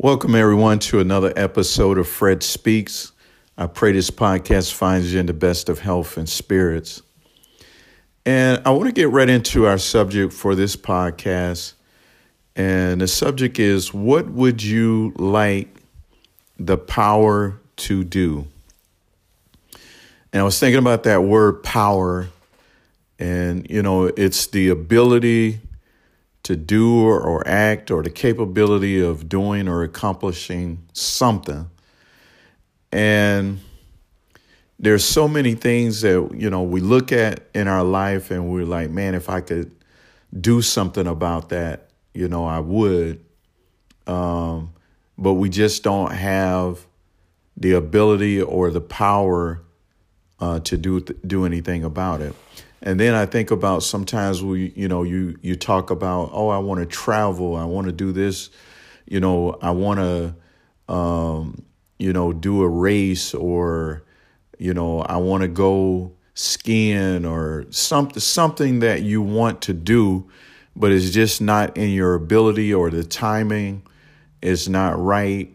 Welcome, everyone, to another episode of Fred Speaks. I pray this podcast finds you in the best of health and spirits. And I want to get right into our subject for this podcast. And the subject is what would you like the power to do? And I was thinking about that word power. And, you know, it's the ability to do or, or act or the capability of doing or accomplishing something. And there's so many things that, you know, we look at in our life and we're like, man, if I could do something about that, you know, I would. Um, but we just don't have the ability or the power uh, to do do anything about it. And then I think about sometimes we, you know, you you talk about, oh, I want to travel, I want to do this, you know, I want to, um, you know, do a race, or, you know, I want to go skiing, or something something that you want to do, but it's just not in your ability or the timing is not right.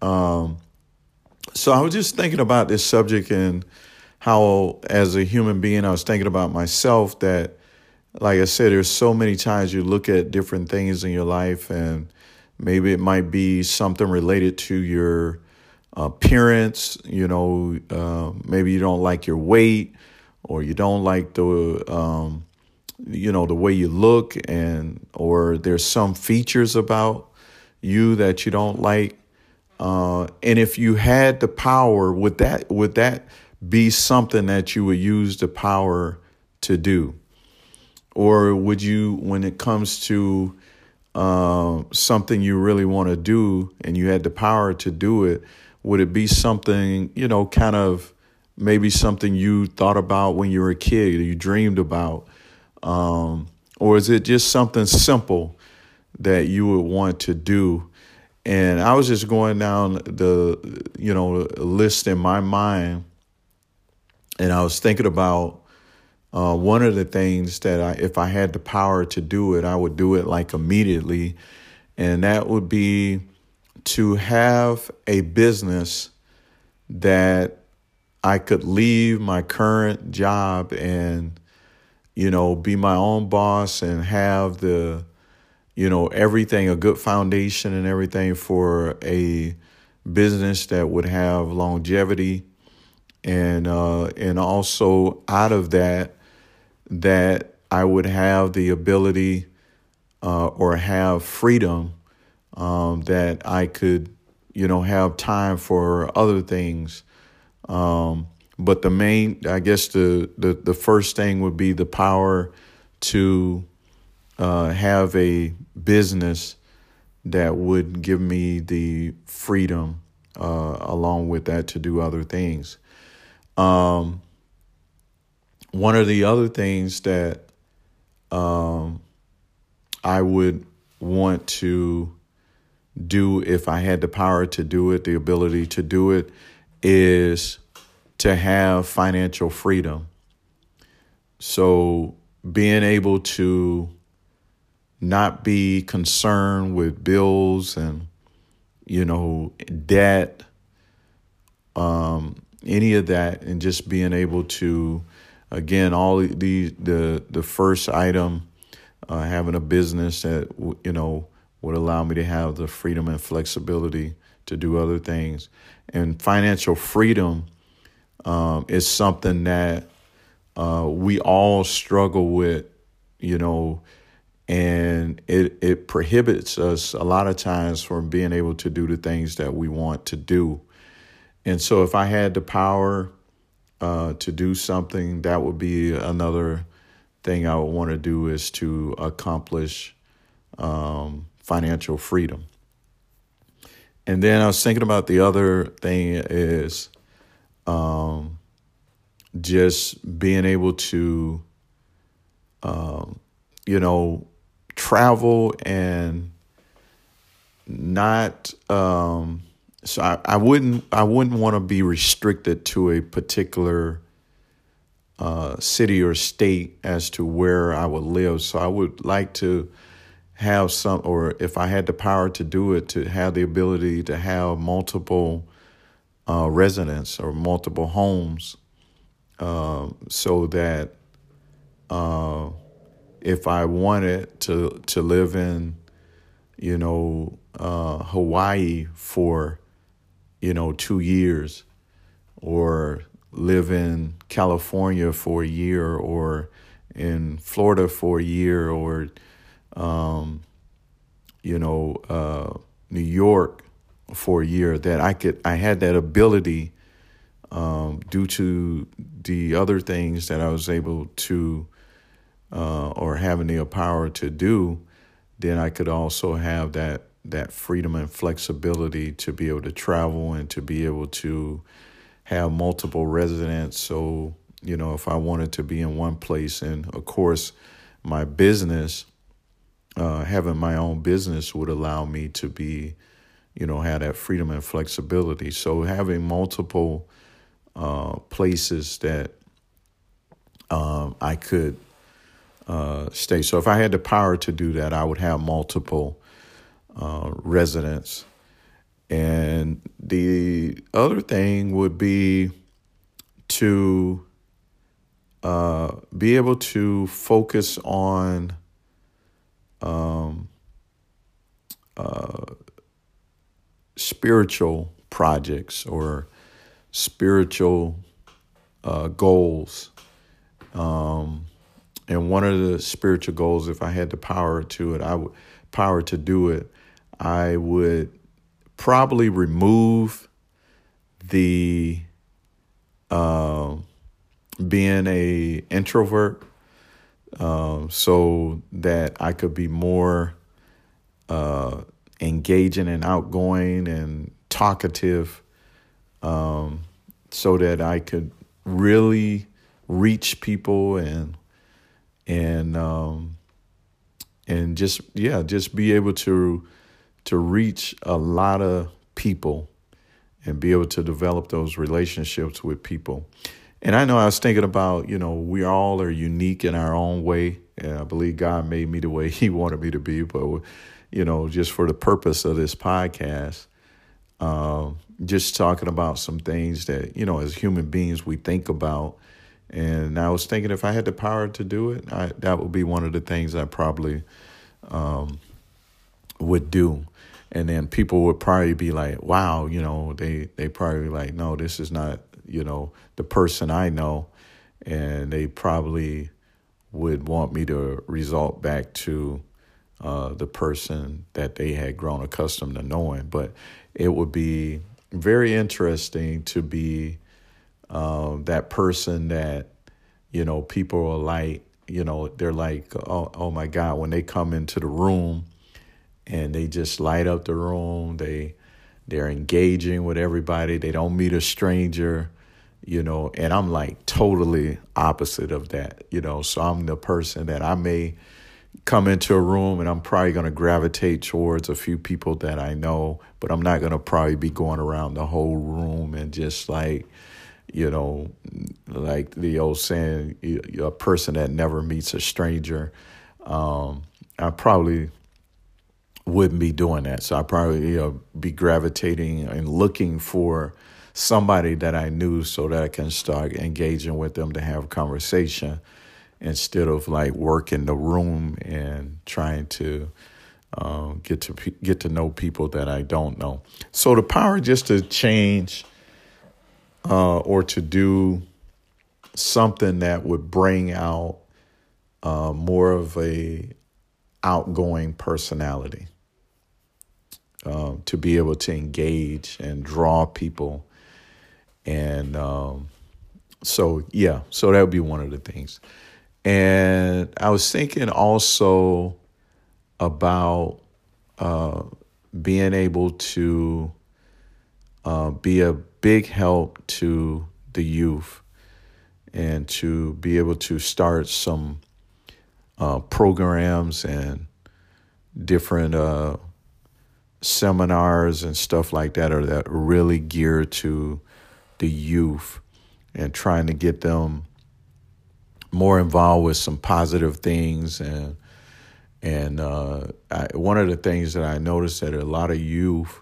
Um, so I was just thinking about this subject and how as a human being I was thinking about myself that like I said there's so many times you look at different things in your life and maybe it might be something related to your appearance you know uh, maybe you don't like your weight or you don't like the um, you know the way you look and or there's some features about you that you don't like. Uh, and if you had the power with that with that be something that you would use the power to do? Or would you, when it comes to uh, something you really want to do and you had the power to do it, would it be something, you know, kind of maybe something you thought about when you were a kid you dreamed about? Um, or is it just something simple that you would want to do? And I was just going down the, you know, list in my mind and I was thinking about uh, one of the things that I, if I had the power to do it, I would do it like immediately. And that would be to have a business that I could leave my current job and, you know, be my own boss and have the, you know, everything, a good foundation and everything for a business that would have longevity and uh, and also out of that, that I would have the ability uh, or have freedom um, that I could, you know, have time for other things. Um, but the main, I guess, the, the the first thing would be the power to uh, have a business that would give me the freedom, uh, along with that, to do other things. Um, one of the other things that um, I would want to do if I had the power to do it, the ability to do it, is to have financial freedom. So being able to not be concerned with bills and you know debt um, any of that and just being able to again all the the the first item uh, having a business that you know would allow me to have the freedom and flexibility to do other things. And financial freedom um, is something that uh, we all struggle with you know and it it prohibits us a lot of times from being able to do the things that we want to do and so, if I had the power uh, to do something, that would be another thing I would want to do is to accomplish um, financial freedom. And then I was thinking about the other thing is um, just being able to, um, you know, travel and not um, so I, I wouldn't I wouldn't want to be restricted to a particular uh, city or state as to where I would live. So I would like to have some, or if I had the power to do it, to have the ability to have multiple uh, residents or multiple homes, uh, so that uh, if I wanted to to live in, you know, uh, Hawaii for, you know, two years, or live in California for a year, or in Florida for a year, or um, you know, uh, New York for a year, that I could, I had that ability um, due to the other things that I was able to, uh, or having the power to do, then I could also have that that freedom and flexibility to be able to travel and to be able to have multiple residents. So you know, if I wanted to be in one place, and of course, my business uh, having my own business would allow me to be, you know, have that freedom and flexibility. So having multiple uh, places that um, I could uh, stay. So if I had the power to do that, I would have multiple uh, residents. And the other thing would be to uh, be able to focus on um, uh, spiritual projects or spiritual uh, goals. Um, and one of the spiritual goals, if I had the power to it, I would power to do it. I would probably remove the uh, being a introvert um, so that I could be more uh, engaging and outgoing and talkative, um, so that I could really reach people and and um, and just yeah, just be able to to reach a lot of people and be able to develop those relationships with people. And I know I was thinking about, you know, we all are unique in our own way. And I believe God made me the way He wanted me to be. But, you know, just for the purpose of this podcast, um, just talking about some things that, you know, as human beings we think about. And I was thinking if I had the power to do it, I, that would be one of the things I probably um, would do. And then people would probably be like, wow, you know, they, they probably like, no, this is not you know, the person I know, and they probably would want me to result back to uh, the person that they had grown accustomed to knowing. But it would be very interesting to be uh, that person that, you know, people are like, you know, they're like, oh, oh my God, when they come into the room and they just light up the room, they, they're engaging with everybody. They don't meet a stranger you know, and I'm like totally opposite of that, you know. So I'm the person that I may come into a room and I'm probably going to gravitate towards a few people that I know, but I'm not going to probably be going around the whole room and just like, you know, like the old saying, a person that never meets a stranger. Um, I probably wouldn't be doing that. So I probably you know, be gravitating and looking for somebody that I knew so that I can start engaging with them to have a conversation instead of like working the room and trying to uh, get to get to know people that I don't know. So the power just to change uh, or to do something that would bring out uh, more of a outgoing personality. Um, to be able to engage and draw people and um, so, yeah, so that would be one of the things. And I was thinking also about uh, being able to uh, be a big help to the youth and to be able to start some uh, programs and different uh, seminars and stuff like that are that really geared to the youth and trying to get them more involved with some positive things and And uh, I, one of the things that I noticed that a lot of youth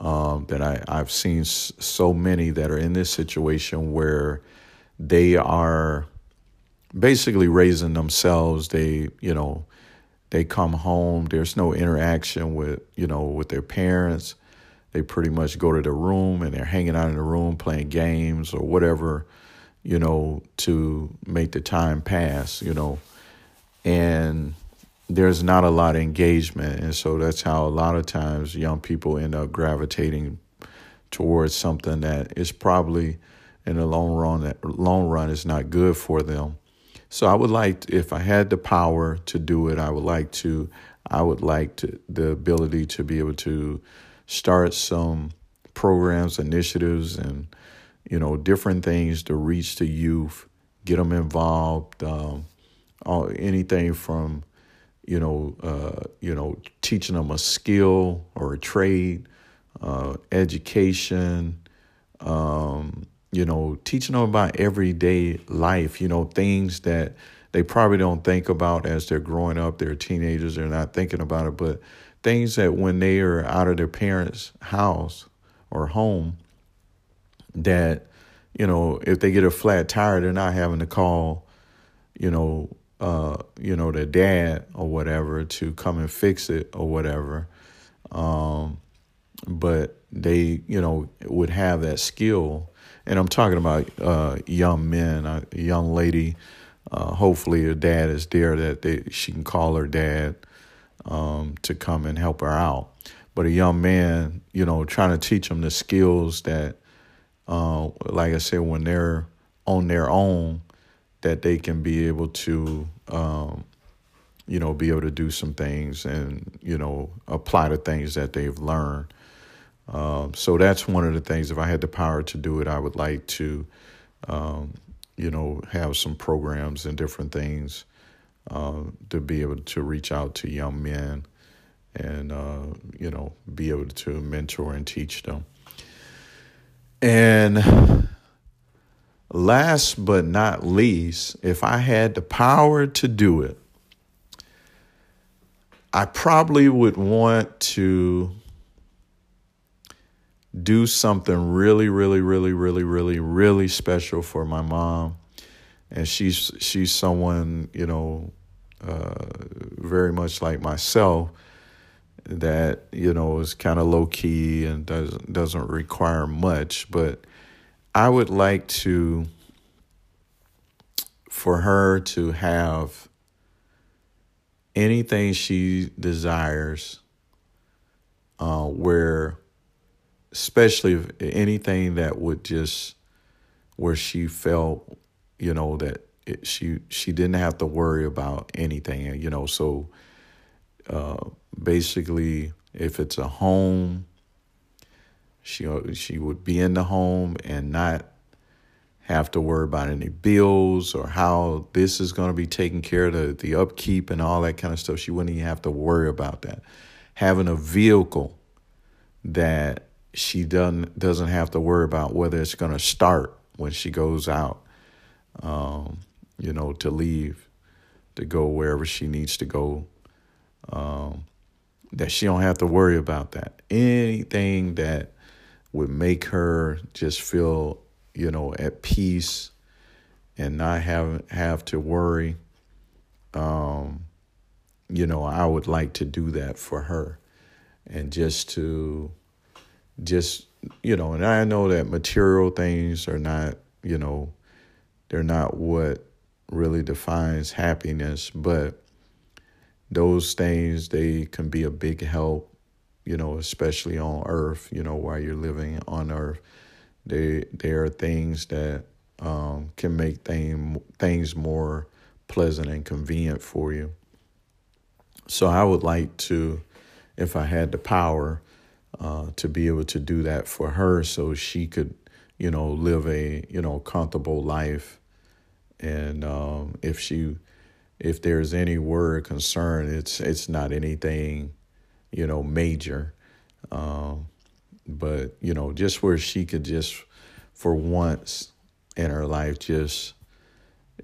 um, that I, I've seen so many that are in this situation where they are basically raising themselves. They, you know, they come home. There's no interaction with, you know, with their parents. They pretty much go to the room and they're hanging out in the room playing games or whatever, you know, to make the time pass, you know. And there's not a lot of engagement. And so that's how a lot of times young people end up gravitating towards something that is probably in the long run that long run is not good for them. So I would like if I had the power to do it, I would like to I would like to the ability to be able to start some programs, initiatives, and you know different things to reach the youth, get them involved. Um, all, anything from you know uh, you know teaching them a skill or a trade, uh, education. Um, you know, teaching them about everyday life. You know, things that they probably don't think about as they're growing up. They're teenagers. They're not thinking about it, but things that when they are out of their parents' house or home, that you know, if they get a flat tire, they're not having to call, you know, uh, you know, their dad or whatever to come and fix it or whatever. Um, but they, you know, would have that skill. And I'm talking about uh, young men, a young lady. Uh, hopefully, her dad is there that they, she can call her dad um, to come and help her out. But a young man, you know, trying to teach them the skills that, uh, like I said, when they're on their own, that they can be able to, um, you know, be able to do some things and, you know, apply the things that they've learned. Um, so that's one of the things. If I had the power to do it, I would like to, um, you know, have some programs and different things uh, to be able to reach out to young men and uh, you know be able to mentor and teach them. And last but not least, if I had the power to do it, I probably would want to do something really, really, really, really, really, really special for my mom. And she's she's someone, you know, uh, very much like myself that you know is kind of low key and doesn't doesn't require much but i would like to for her to have anything she desires uh, where especially anything that would just where she felt you know that it, she she didn't have to worry about anything, you know. So uh, basically, if it's a home, she she would be in the home and not have to worry about any bills or how this is going to be taken care of, the, the upkeep and all that kind of stuff. She wouldn't even have to worry about that. Having a vehicle that she doesn't doesn't have to worry about whether it's going to start when she goes out. Um, you know, to leave, to go wherever she needs to go. Um, that she don't have to worry about that. Anything that would make her just feel, you know, at peace and not have have to worry. Um, you know, I would like to do that for her, and just to, just you know, and I know that material things are not, you know, they're not what really defines happiness, but those things they can be a big help, you know, especially on earth, you know, while you're living on earth. They they are things that um, can make thing, things more pleasant and convenient for you. So I would like to, if I had the power, uh, to be able to do that for her, so she could, you know, live a you know comfortable life. And um, if she if there's any word concern it's it's not anything you know major. Um, but you know just where she could just for once in her life just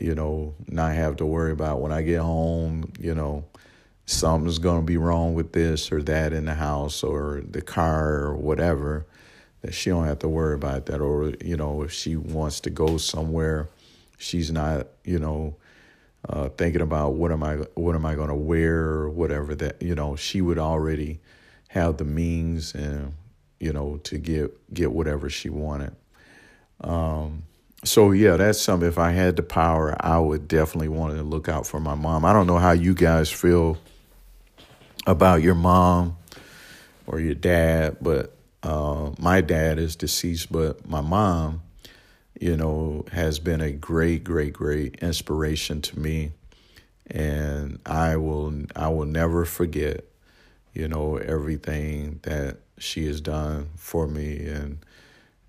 you know not have to worry about when i get home you know something's going to be wrong with this or that in the house or the car or whatever that she don't have to worry about that or you know if she wants to go somewhere she's not you know uh, thinking about what am I what am I going to wear or whatever that you know she would already have the means and you know to get get whatever she wanted um, so yeah, that's something. If I had the power, I would definitely want to look out for my mom. I don't know how you guys feel about your mom or your dad, but uh, my dad is deceased, but my mom, you know, has been a great, great, great inspiration to me, and I will, I will never forget, you know, everything that she has done for me, and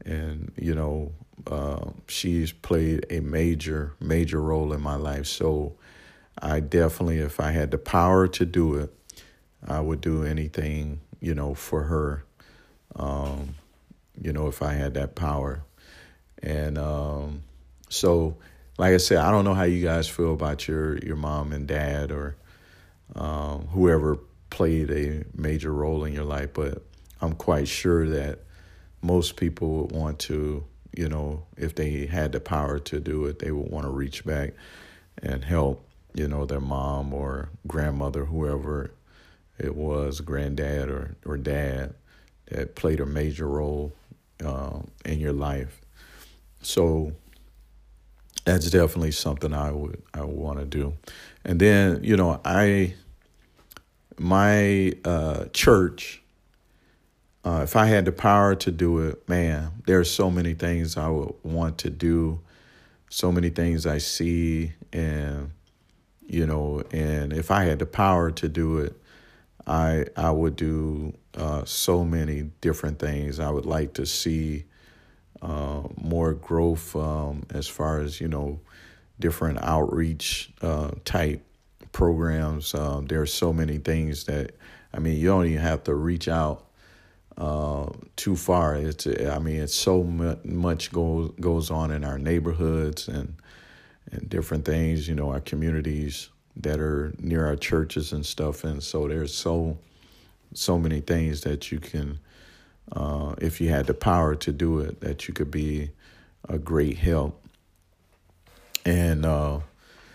and you know, uh, she's played a major, major role in my life. So I definitely, if I had the power to do it, I would do anything, you know, for her. Um, you know, if I had that power. And um, so, like I said, I don't know how you guys feel about your your mom and dad or um, whoever played a major role in your life, but I'm quite sure that most people would want to you know, if they had the power to do it, they would want to reach back and help, you know, their mom or grandmother, whoever it was, granddad or, or dad that played a major role uh, in your life. So that's definitely something I would I want to do. And then, you know, I my uh, church uh, if I had the power to do it, man, there are so many things I would want to do, so many things I see, and you know, and if I had the power to do it, I I would do uh, so many different things. I would like to see uh, more growth um, as far as you know, different outreach uh, type programs. Um, there are so many things that I mean, you don't even have to reach out uh, too far. It's I mean it's so much goes goes on in our neighborhoods and and different things. You know, our communities that are near our churches and stuff. And so there's so so many things that you can, uh, if you had the power to do it, that you could be a great help. And uh,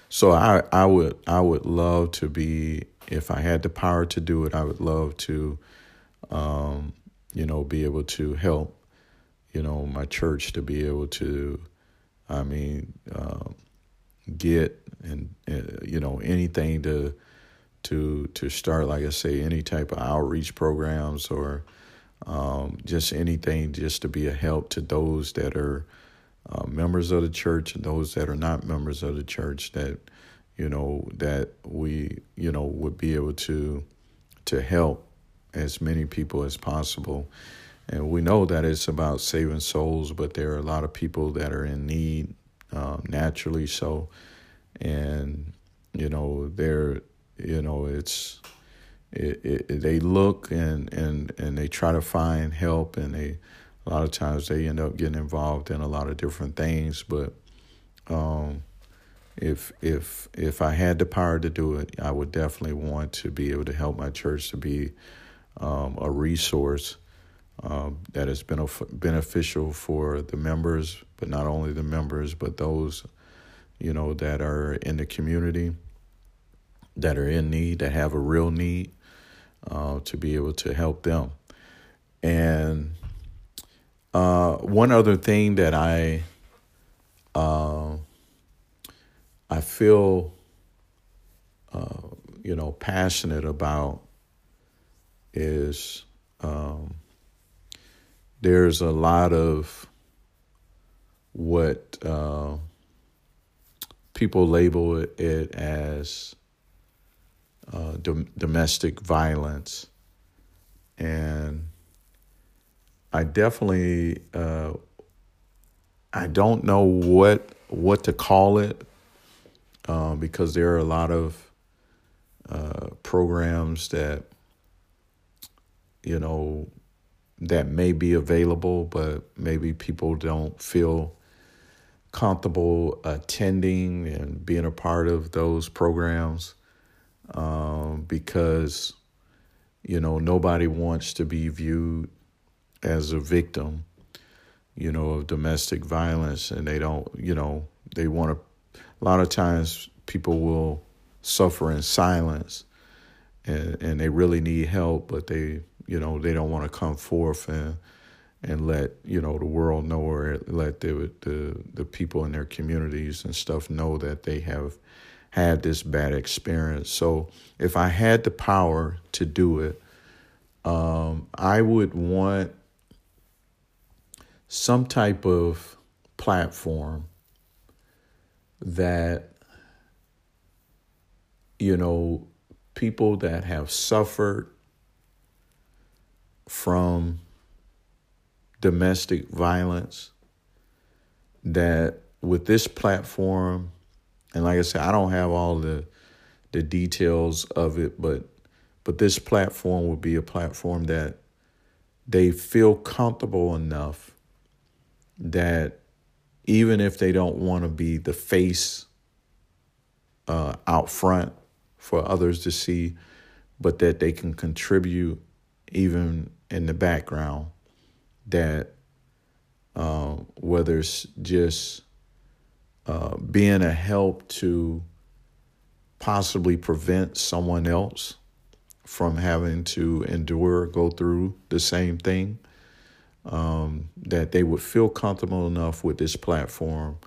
so I I would I would love to be if I had the power to do it. I would love to. Um, you know, be able to help, you know, my church to be able to, I mean, uh, get and uh, you know anything to to to start, like I say, any type of outreach programs or um, just anything just to be a help to those that are uh, members of the church and those that are not members of the church that you know that we you know would be able to to help as many people as possible. And we know that it's about saving souls, but there are a lot of people that are in need um, naturally so. And, you know, they're, you know, it's, it, it, they look and, and, and they try to find help and they, a lot of times they end up getting involved in a lot of different things, but, um, if if if I had the power to do it, I would definitely want to be able to help my church to be um, a resource um, that has been beneficial for the members, but not only the members, but those you know that are in the community that are in need, that have a real need, uh, to be able to help them. And uh, one other thing that I uh, I feel uh, you know passionate about is um, there's a lot of what uh, people label it, as uh, dom- domestic violence. And I definitely, uh, I don't know what what to call it uh, because there are a lot of uh, programs that you know, that may be available, but maybe people don't feel comfortable attending and being a part of those programs. um, because you know nobody wants to be viewed as a victim, you know, of domestic violence, and they don't, you know, they want to. A lot of times, people will suffer in silence, and and they really need help, but they, you know, they don't want to come forth and and let you know the world know or let the the the people in their communities and stuff know that they have had this bad experience. So if I had the power to do it, um, I would want some type of platform that you know people that have suffered from domestic violence that with this platform and like I said I don't have all the the details of it but but this platform would be a platform that they feel comfortable enough that even if they don't want to be the face uh, out front for others to see, but that they can contribute even in the background, that uh, whether it's just uh, being a help to possibly prevent someone else from having to endure, go through the same thing, um, that they would feel comfortable enough with this platform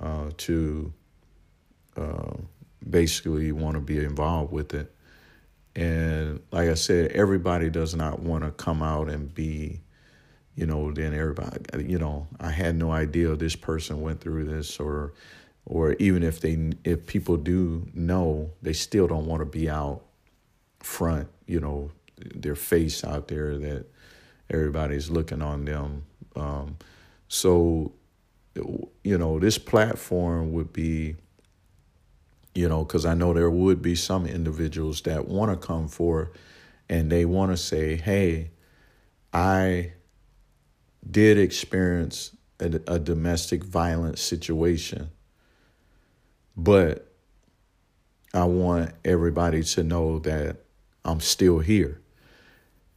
uh, to uh, basically want to be involved with it. And like I said, everybody does not want to come out and be, you know, then everybody, you know, I had no idea this person went through this, or, or even if they, if people do know, they still don't want to be out front, you know, their face out there that everybody's looking on them. Um, so, you know, this platform would be, you know, because I know there would be some individuals that want to come forward and they want to say, hey, I did experience a, a domestic violence situation, but I want everybody to know that I'm still here.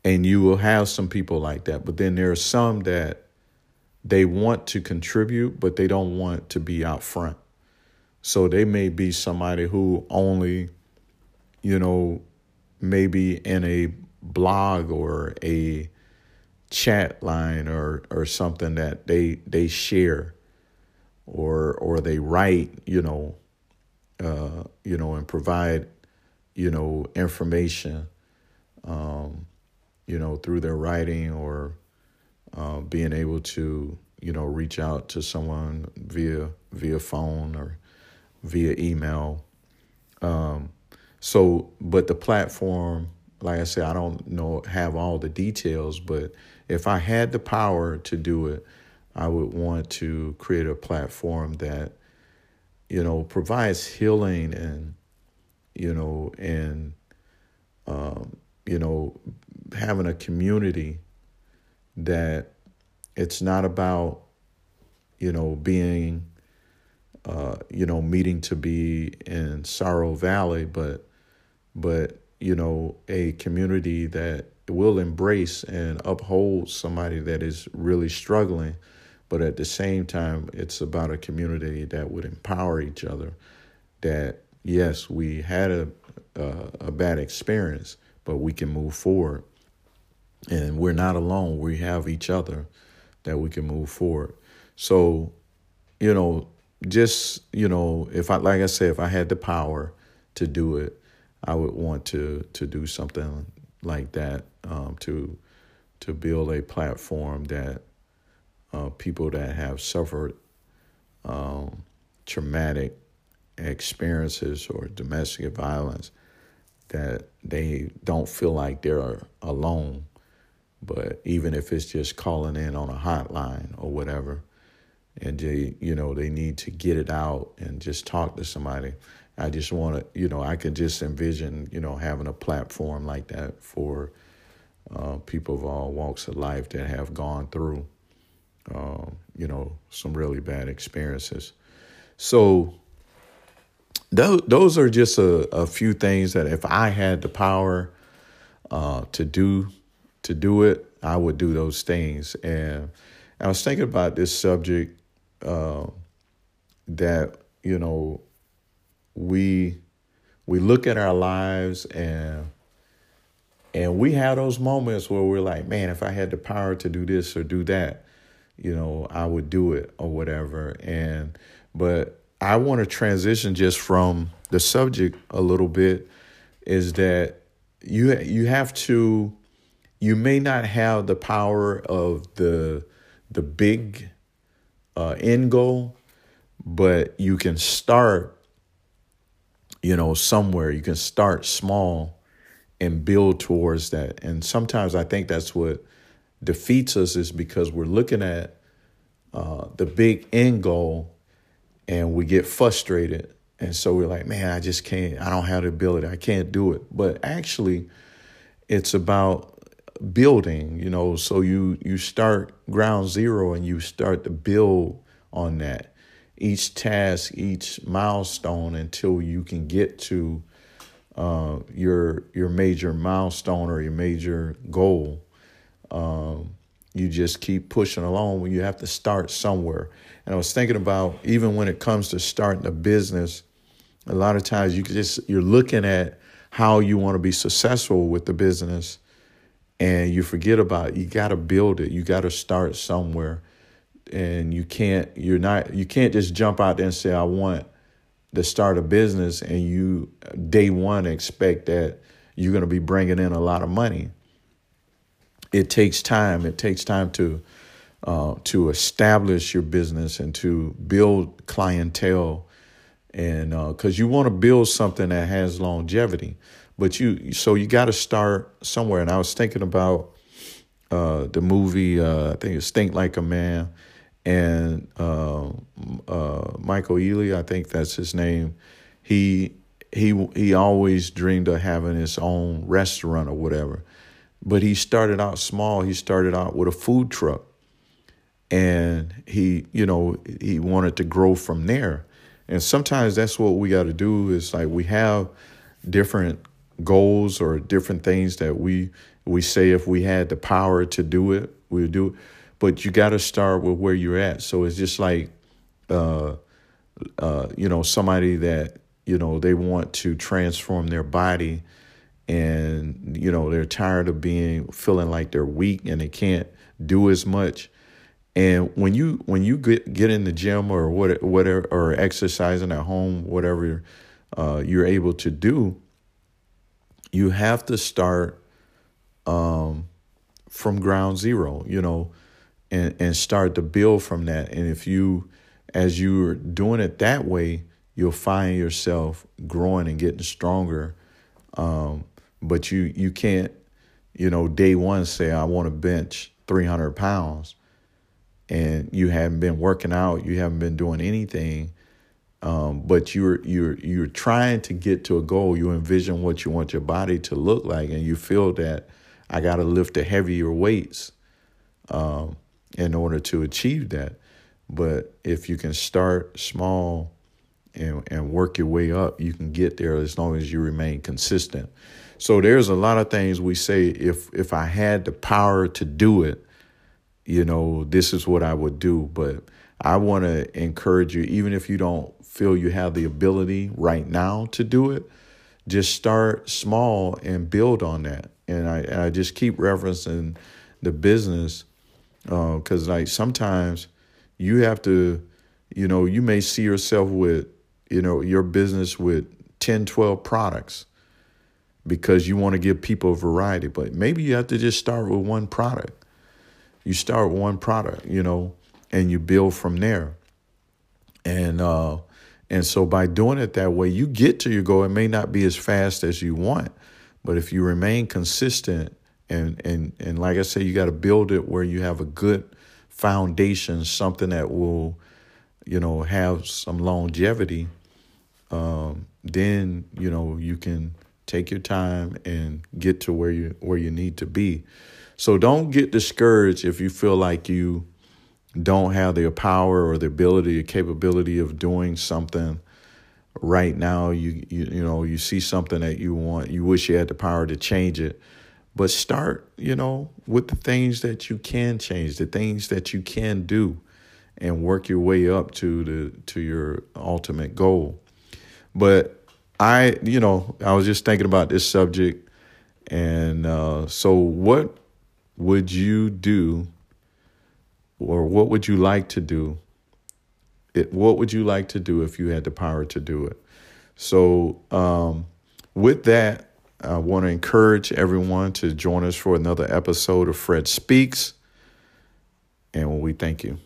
And you will have some people like that but then there are some that they want to contribute but they don't want to be out front. So they may be somebody who only you know maybe in a blog or a chat line or or something that they they share or or they write you know uh you know and provide you know information um you know, through their writing or uh, being able to, you know, reach out to someone via via phone or via email. Um, so, but the platform, like I said, I don't know have all the details, but if I had the power to do it, I would want to create a platform that, you know, provides healing and, you know, and, um, you know, having a community that it's not about you know being uh, you know meeting to be in Sorrow Valley, but but you know a community that will embrace and uphold somebody that is really struggling, but at the same time it's about a community that would empower each other. That yes, we had a a, a bad experience, but we can move forward and we're not alone. We have each other that we can move forward. So, you know, just you know, if I like I said, if I had the power to do it, I would want to to do something like that um, to to build a platform that uh, people that have suffered um, traumatic experiences or domestic violence that they don't feel like they're alone but even if it's just calling in on a hotline or whatever, and they, you know, they need to get it out and just talk to somebody. I just want to, you know, I could just envision, you know, having a platform like that for uh, people of all walks of life that have gone through, uh, you know, some really bad experiences. So those, those are just a, a few things that if I had the power uh, to do to do it, I would do those things. And I was thinking about this subject uh, that you know we we look at our lives and and we have those moments where we're like, man, if I had the power to do this or do that, you know, I would do it or whatever. And but I want to transition just from the subject a little bit is that you you have to you may not have the power of the the big uh, end goal, but you can start, you know, somewhere. You can start small and build towards that. And sometimes I think that's what defeats us is because we're looking at uh, the big end goal and we get frustrated. And so we're like, man, I just can't, I don't have the ability, I can't do it. But actually, it's about building, you know, so you you start ground zero and you start to build on that each task, each milestone until you can get to uh, your your major milestone or your major goal. Um, you just keep pushing along when you have to start somewhere. And I was thinking about even when it comes to starting a business, a lot of times you just you're looking at how you want to be successful with the business and you forget about you got to build it you got to start somewhere and you can't you're not you can't just jump out there and say i want to start a business and you day one expect that you're going to be bringing in a lot of money it takes time it takes time to uh, to establish your business and to build clientele and because uh, you want to build something that has longevity but you so you got to start somewhere. And I was thinking about uh, the movie. Uh, I think it's Think Like a Man, and uh, uh, Michael Ealy. I think that's his name. He he he always dreamed of having his own restaurant or whatever, but he started out small. He started out with a food truck, and he you know he wanted to grow from there. And sometimes that's what we got to do. Is like we have different goals or different things that we we say if we had the power to do it, we would do it. But you got to start with where you're at. So it's just like, uh, uh, you know, somebody that you know they want to transform their body, and you know they're tired of being feeling like they're weak and they can't do as much. And when you when you get get in the gym or what whatever or exercising at home, whatever uh, you're able to do, you have to start um, from ground zero, you know, and, and start to build from that. And if you, as you're doing it that way, you'll find yourself growing and getting stronger. Um, but you you can't, you know, day one say I want to bench 300 pounds, and you haven't been working out, you haven't been doing anything, um, but you're you're you're trying to get to a goal. You envision what you want your body to look like, and you feel that I got to lift the heavier weights um, in order to achieve that. But if you can start small and and work your way up, you can get there as long as you remain consistent. So there's a lot of things we say if if I had the power to do it, you know, this is what I would do. But I want to encourage you, even if you don't feel you have the ability right now to do it, just start small and build on that. And I, and I just keep referencing the business because, uh, like, sometimes you have to, you know, you may see yourself with, you know, your business with 10, 12 products because you want to give people a variety. But maybe you have to just start with one product. You start with one product, you know, and you build from there. And uh, and so by doing it that way, you get to your goal. It may not be as fast as you want, but if you remain consistent and and and like I say, you got to build it where you have a good foundation, something that will, you know, have some longevity. Um, then you know you can take your time and get to where you where you need to be. So don't get discouraged if you feel like you don't have the power or the ability or capability of doing something right now you, you you know you see something that you want you wish you had the power to change it but start you know with the things that you can change the things that you can do and work your way up to the to your ultimate goal but i you know i was just thinking about this subject and uh, so what would you do or what would you like to do it, what would you like to do if you had the power to do it? So, um, with that, I want to encourage everyone to join us for another episode of Fred Speaks. And we thank you.